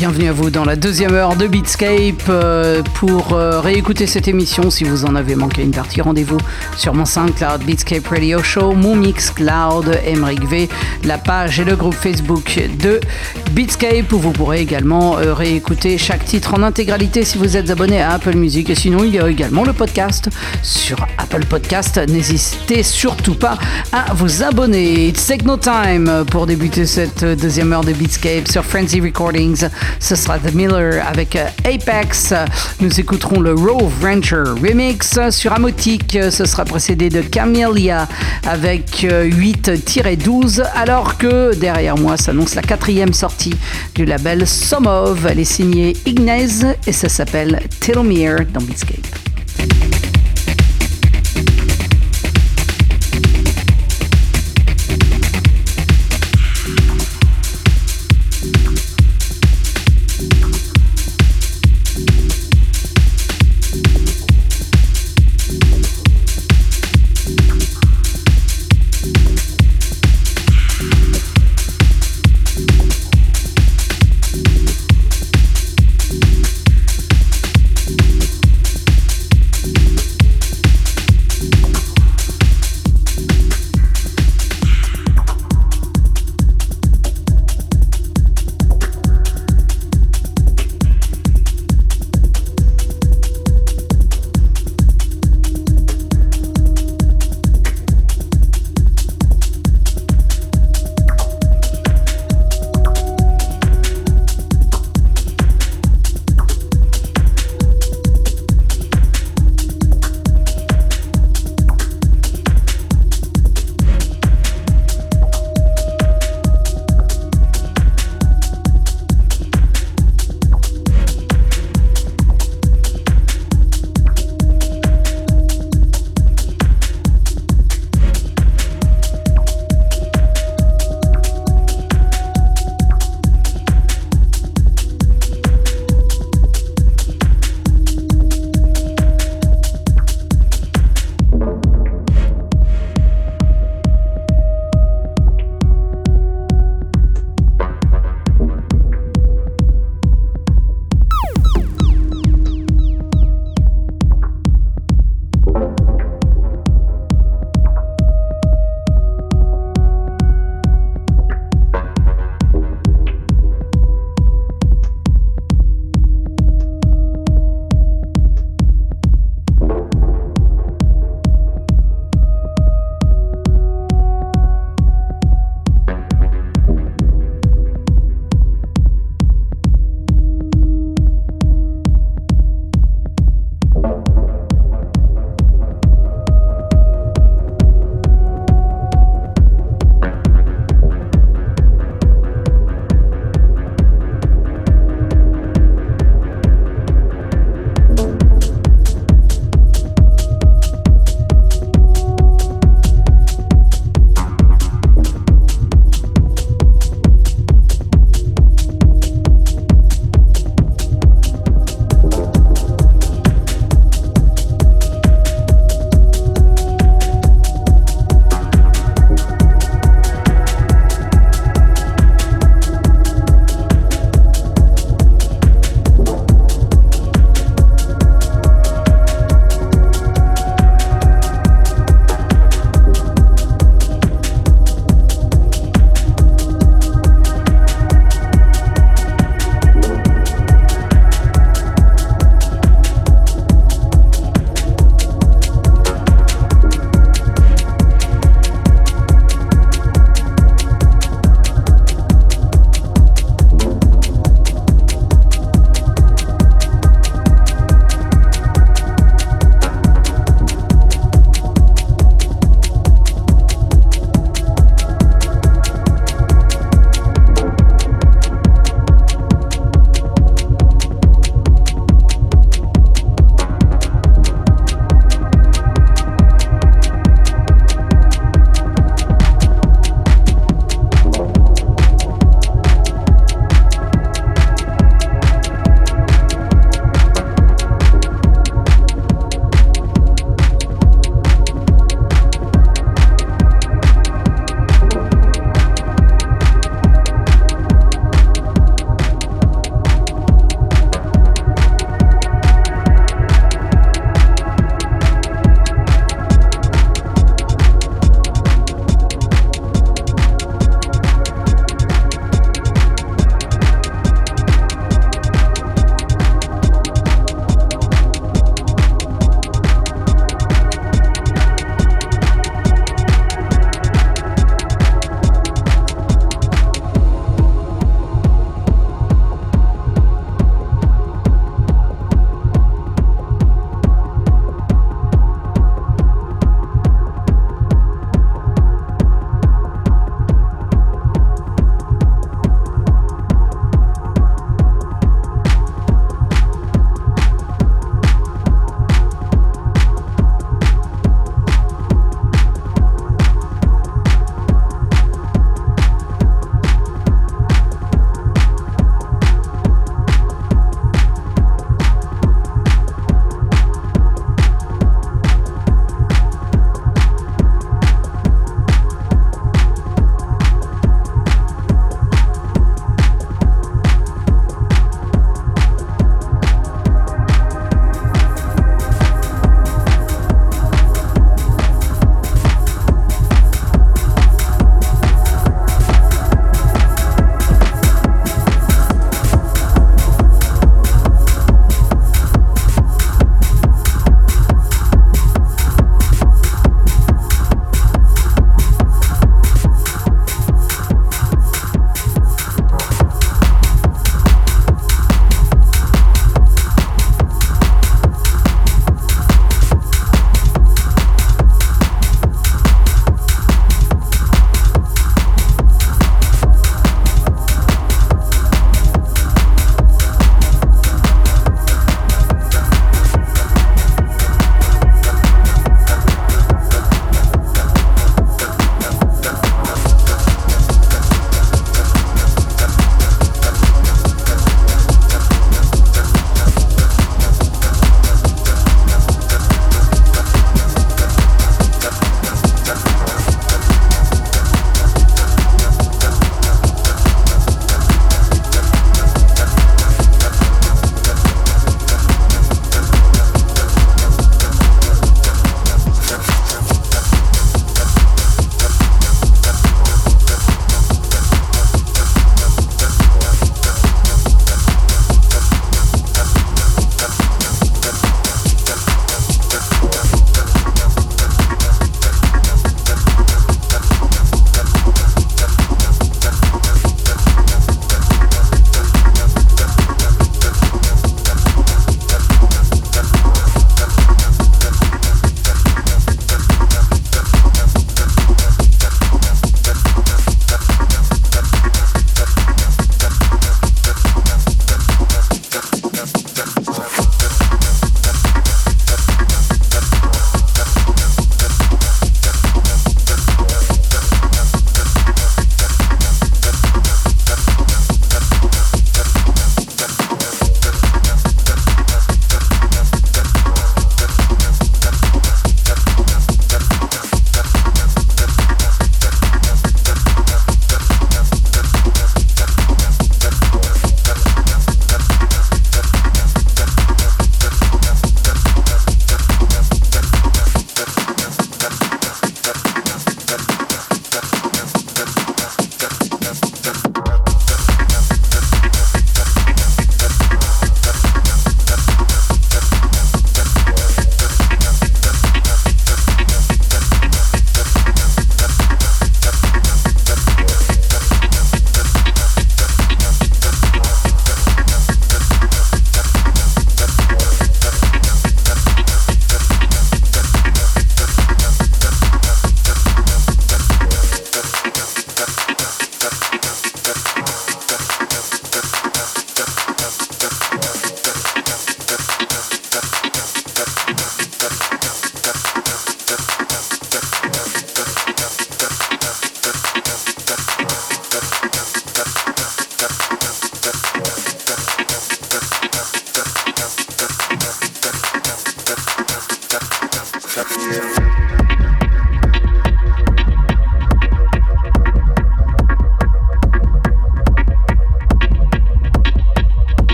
Bienvenue à vous dans la deuxième heure de Beatscape. Euh, pour euh, réécouter cette émission, si vous en avez manqué une partie, rendez-vous sur mon SoundCloud Beatscape Radio Show, mon Mixcloud, Emric V, la page et le groupe Facebook de Beatscape où vous pourrez également euh, réécouter chaque titre en intégralité si vous êtes abonné à Apple Music. Et sinon, il y a également le podcast sur Apple Podcast. N'hésitez surtout pas à vous abonner. It's Take No Time pour débuter cette deuxième heure de Beatscape sur Frenzy Recordings. Ce sera The Miller avec euh, Apex. Nous écouterons le Rove Rancher Remix sur Amotic. Ce sera précédé de Camellia avec 8-12. Euh, alors que derrière moi s'annonce la quatrième sortie du label Somov. Elle est signée Ignaz et ça s'appelle Telomere dans Beatscape.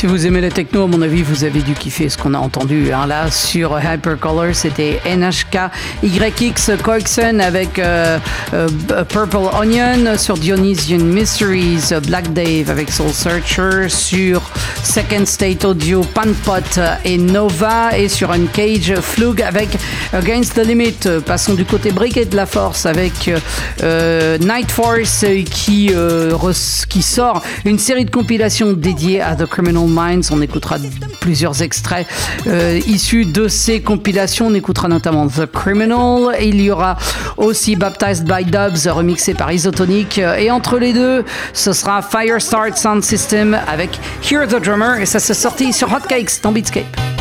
Si vous aimez la techno, à mon avis, vous avez dû kiffer ce qu'on a entendu hein, là sur Hypercolor. C'était NHK YX Coixon avec euh, euh, Purple Onion sur Dionysian Mysteries, Black Dave avec Soul Searcher sur Second State Audio, Panpot et Nova et sur Uncage Flug avec Against the Limit. Passons du côté briquet de la force avec euh, Night Force qui, qui sort une série de compilations dédiées à The Criminal On écoutera plusieurs extraits euh, issus de ces compilations. On écoutera notamment The Criminal. Il y aura aussi Baptized by Dubs, remixé par Isotonic. Et entre les deux, ce sera Firestart Sound System avec Hear the Drummer. Et ça s'est sorti sur Hotcakes dans Beatscape.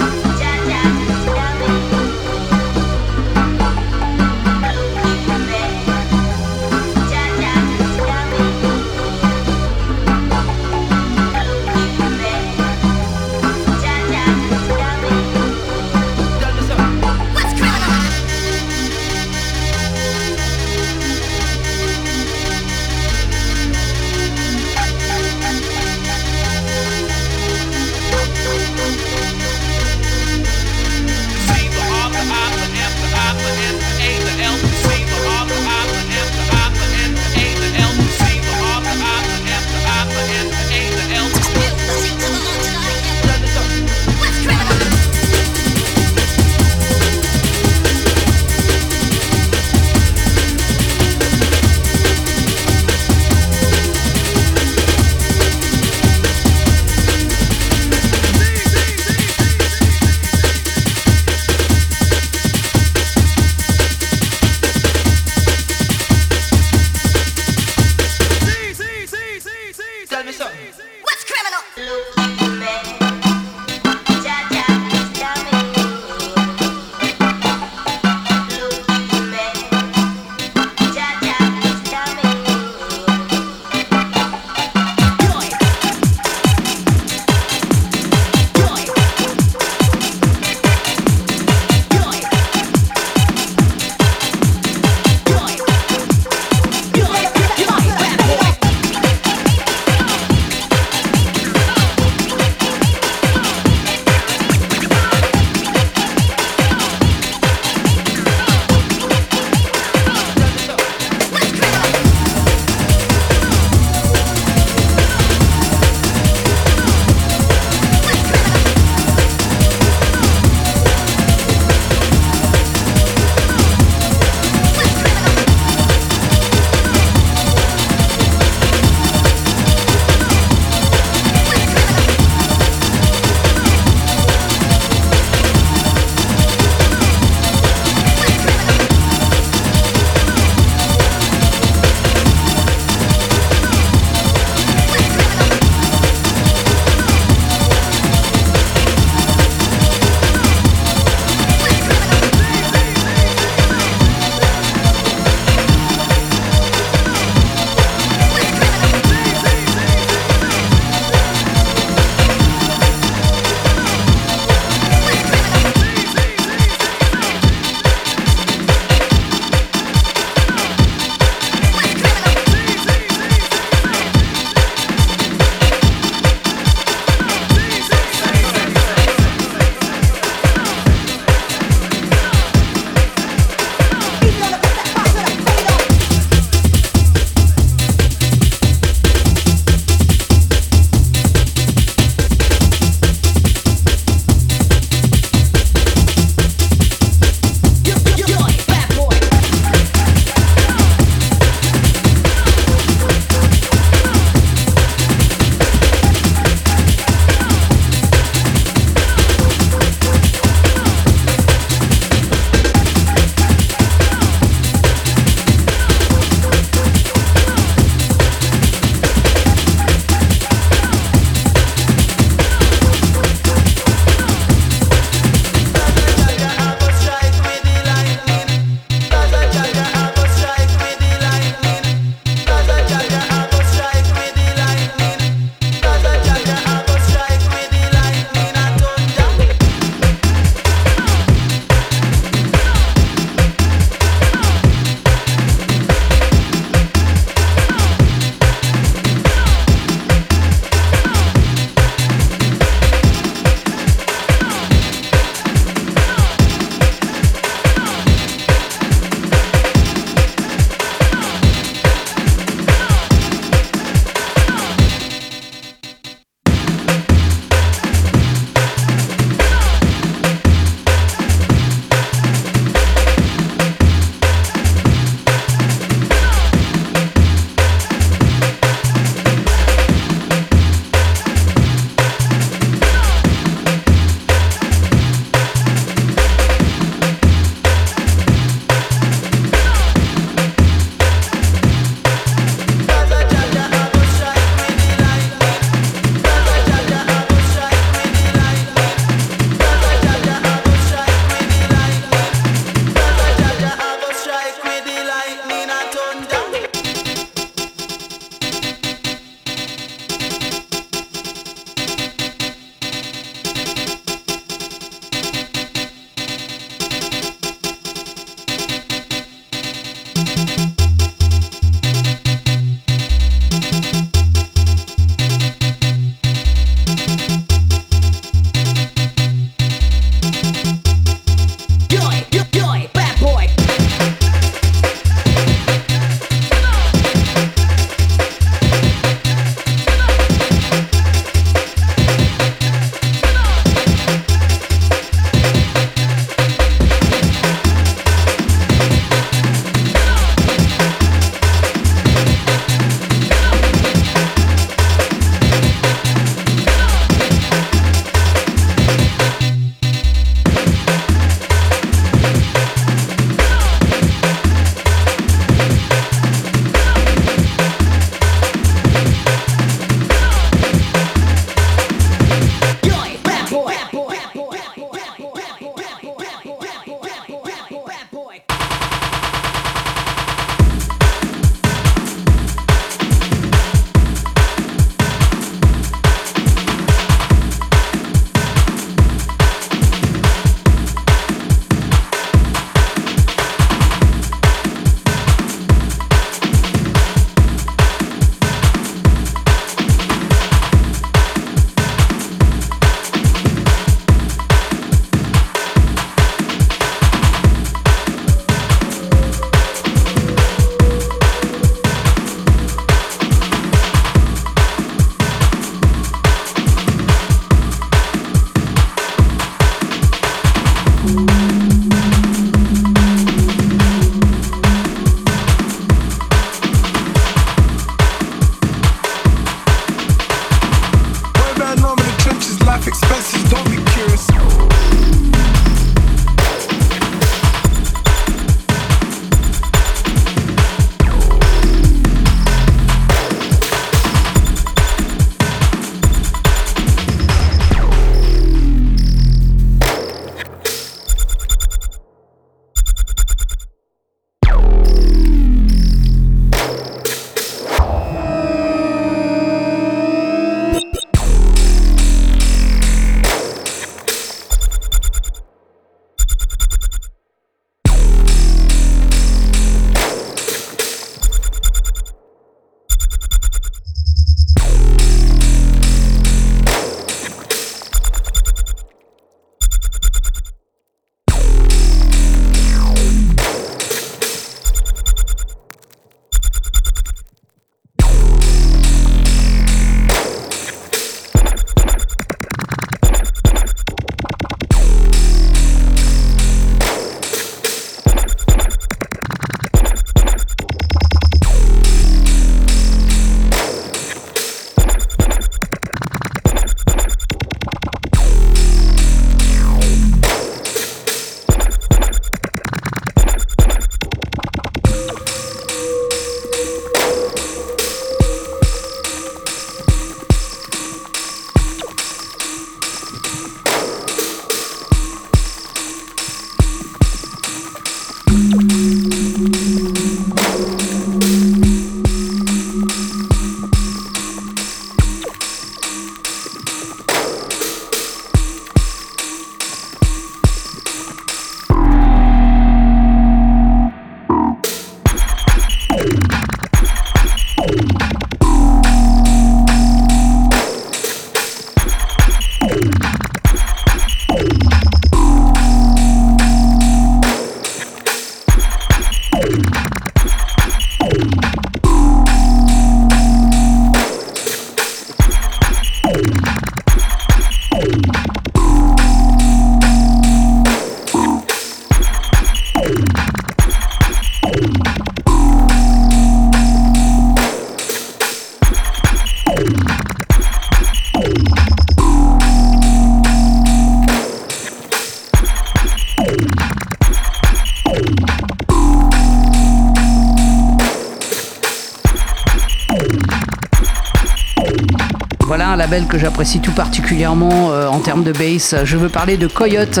Que j'apprécie tout particulièrement euh, en termes de bass. Je veux parler de Coyote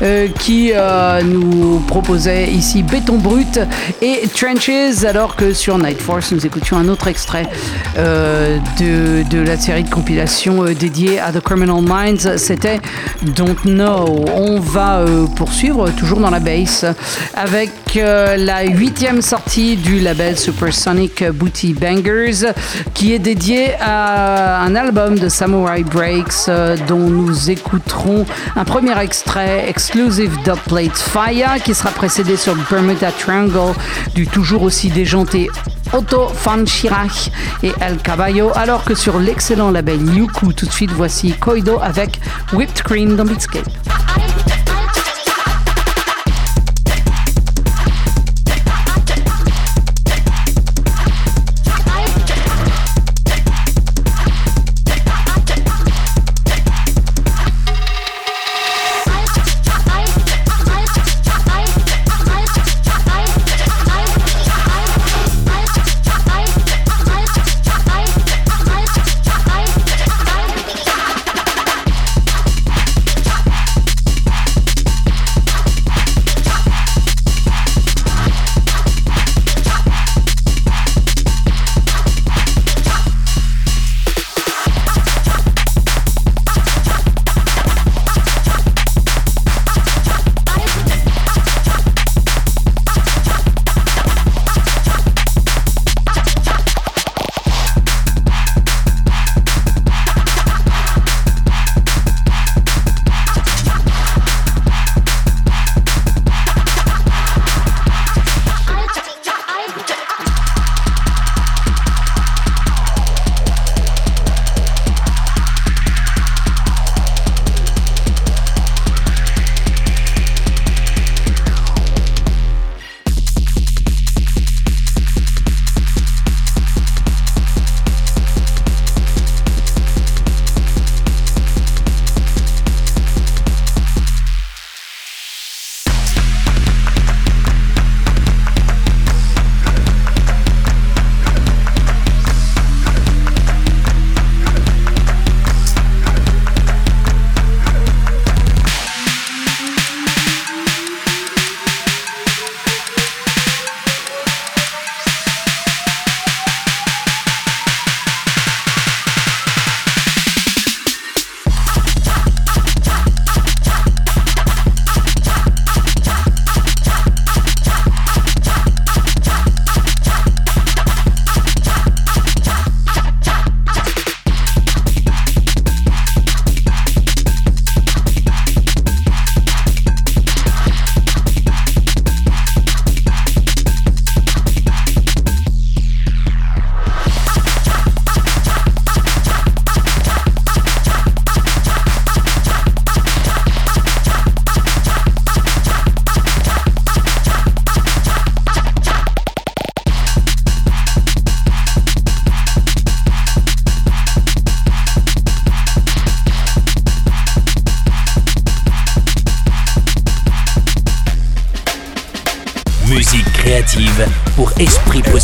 euh, qui nous proposait ici Béton Brut et Trenches alors que sur Night Force nous écoutions un autre extrait de, de, la série de compilation dédiée à The Criminal Minds. C'était Don't Know. On va poursuivre toujours dans la bass avec la huitième sortie du label Supersonic Booty Bangers qui est dédié à un album de Samurai Breaks euh, dont nous écouterons un premier extrait Exclusive Dubplate Fire qui sera précédé sur Bermuda Triangle du toujours aussi déjanté Otto Van Schirach et El Caballo alors que sur l'excellent label Yuku tout de suite voici Koido avec Whipped Cream dans Beatscape.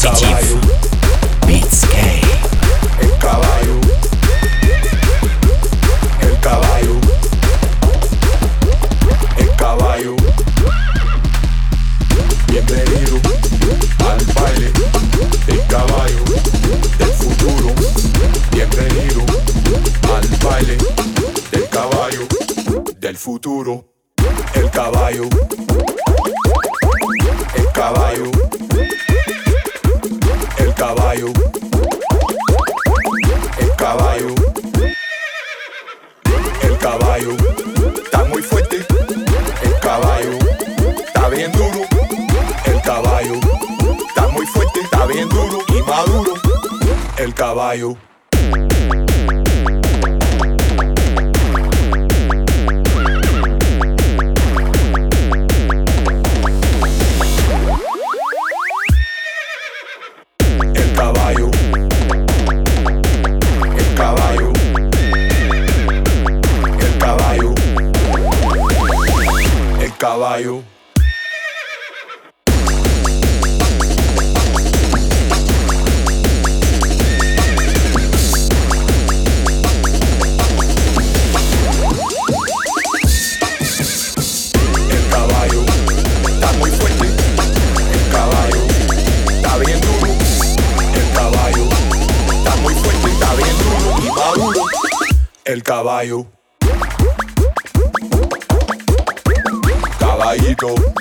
positive caiu. Calaído.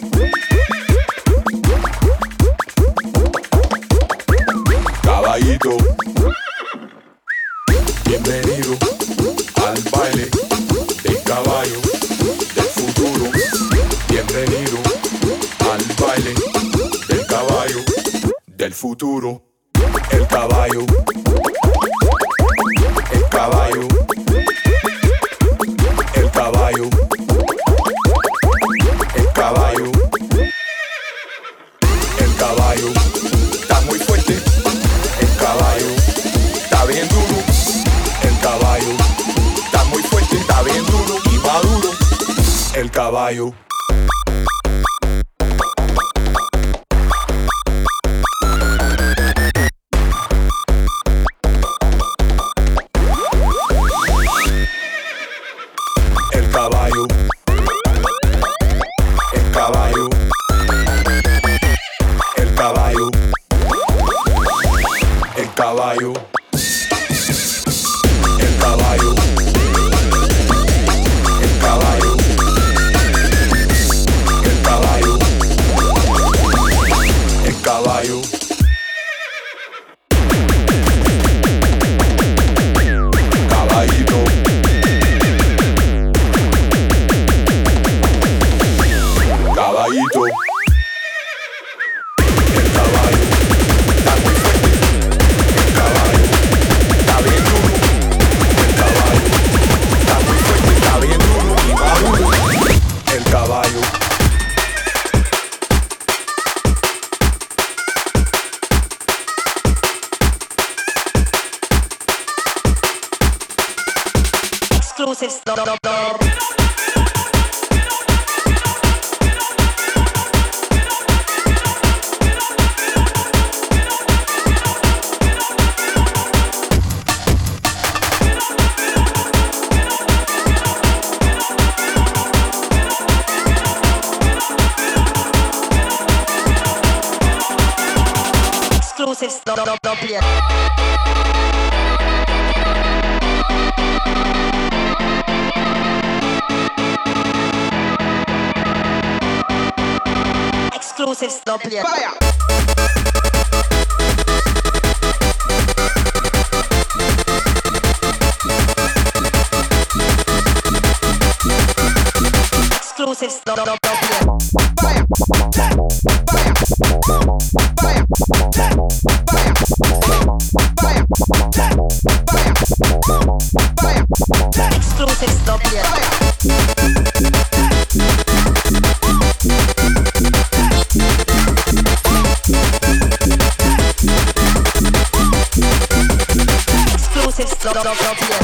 jump, jump, jump here.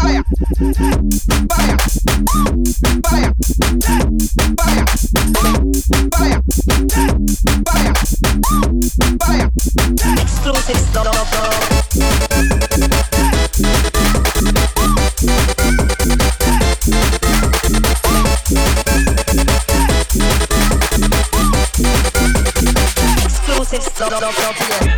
Fire, fire, fire, fire, fire, fire, fire. Exclusive stuff. Exclusive stuff.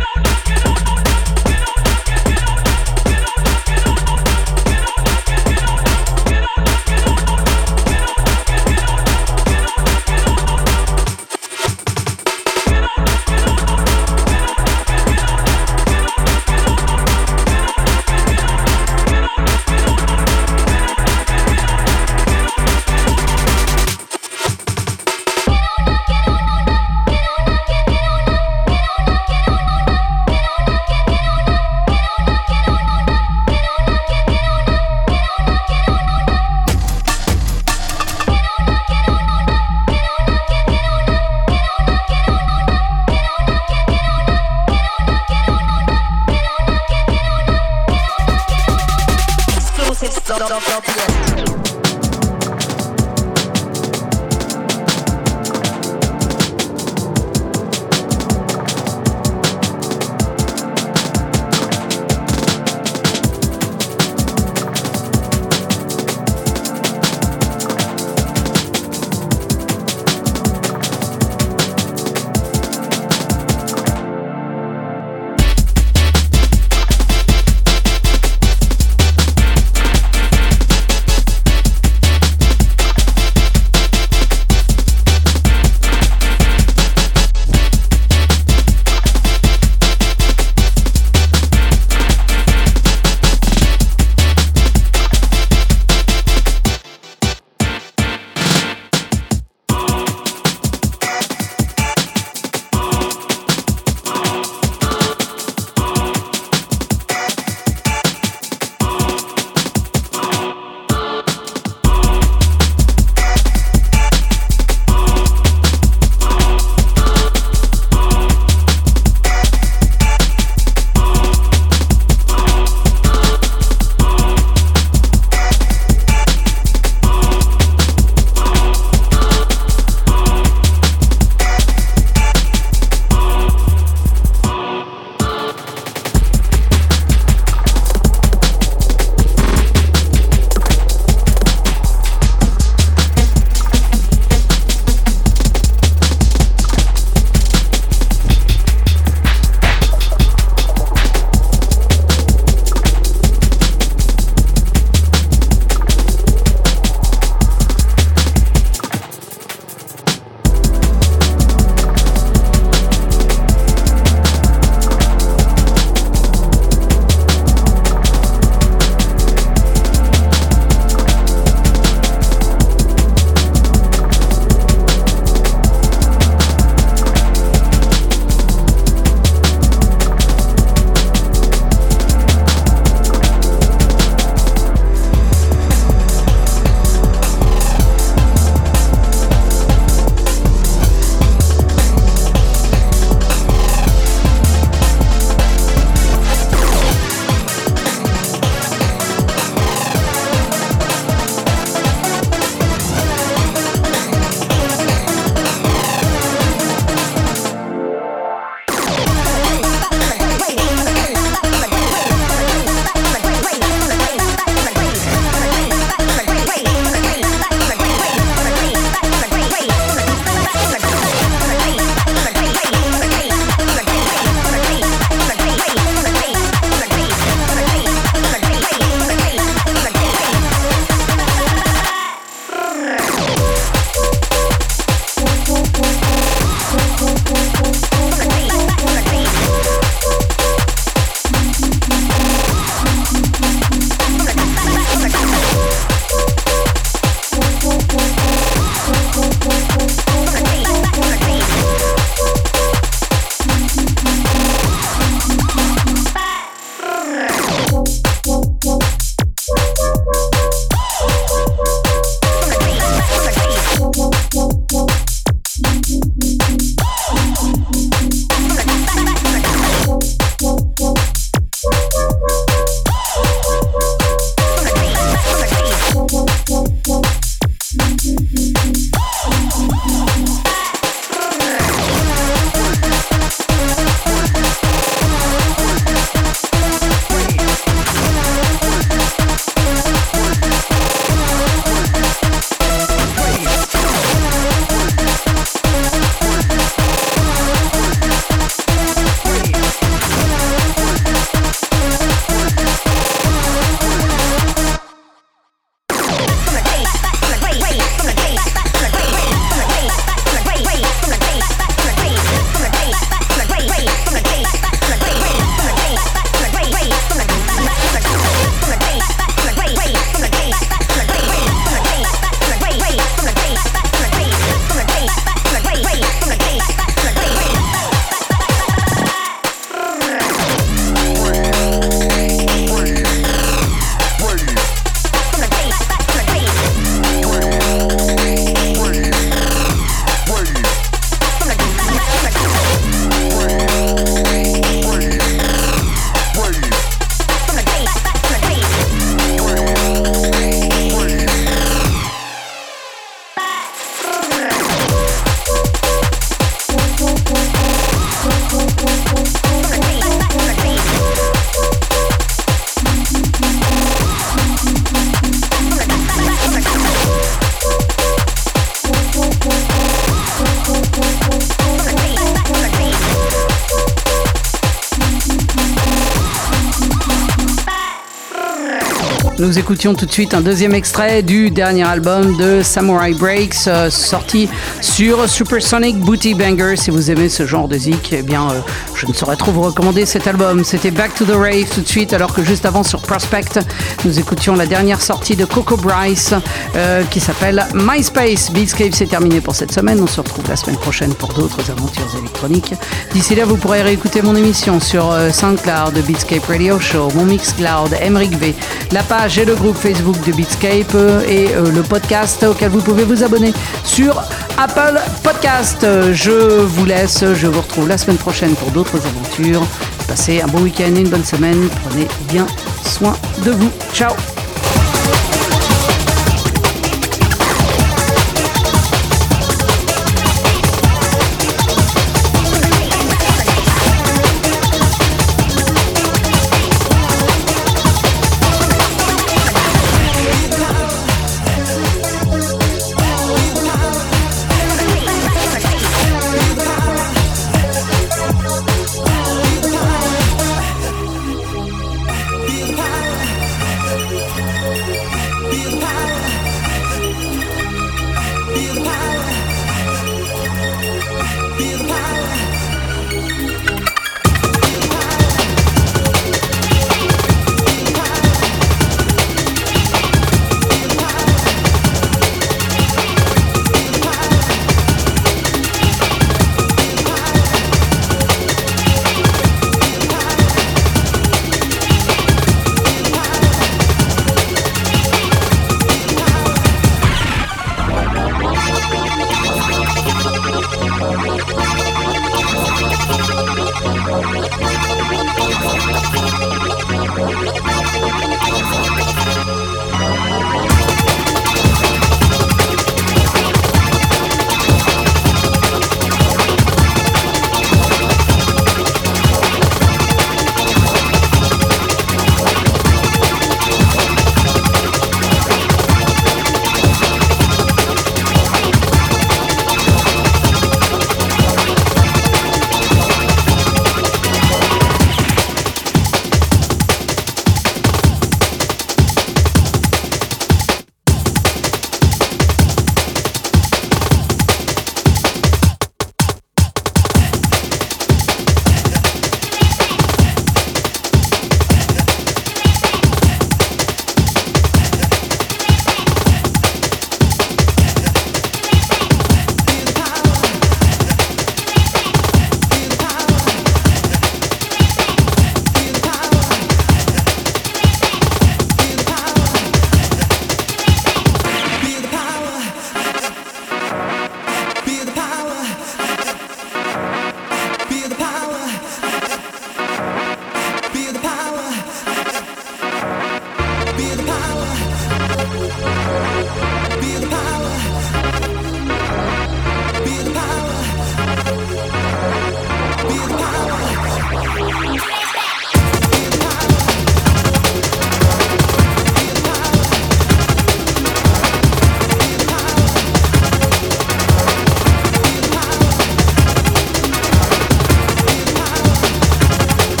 Nous écoutions tout de suite un deuxième extrait du dernier album de Samurai Breaks, euh, sorti sur Supersonic Booty Banger. Si vous aimez ce genre de zik, eh bien, euh, je ne saurais trop vous recommander cet album. C'était Back to the Rave tout de suite, alors que juste avant sur Prospect, nous écoutions la dernière sortie de Coco Bryce euh, qui s'appelle MySpace. Beatscape, c'est terminé pour cette semaine. On se retrouve la semaine prochaine pour d'autres aventures électroniques. D'ici là, vous pourrez réécouter mon émission sur SoundCloud, Beatscape Radio Show, mon Mixcloud, Emric V, la page j'ai le groupe Facebook de Beatscape euh, et euh, le podcast auquel vous pouvez vous abonner sur Apple Podcast. Je vous laisse, je vous retrouve la semaine prochaine pour d'autres aventures. Passez un bon week-end et une bonne semaine. Prenez bien soin de vous. Ciao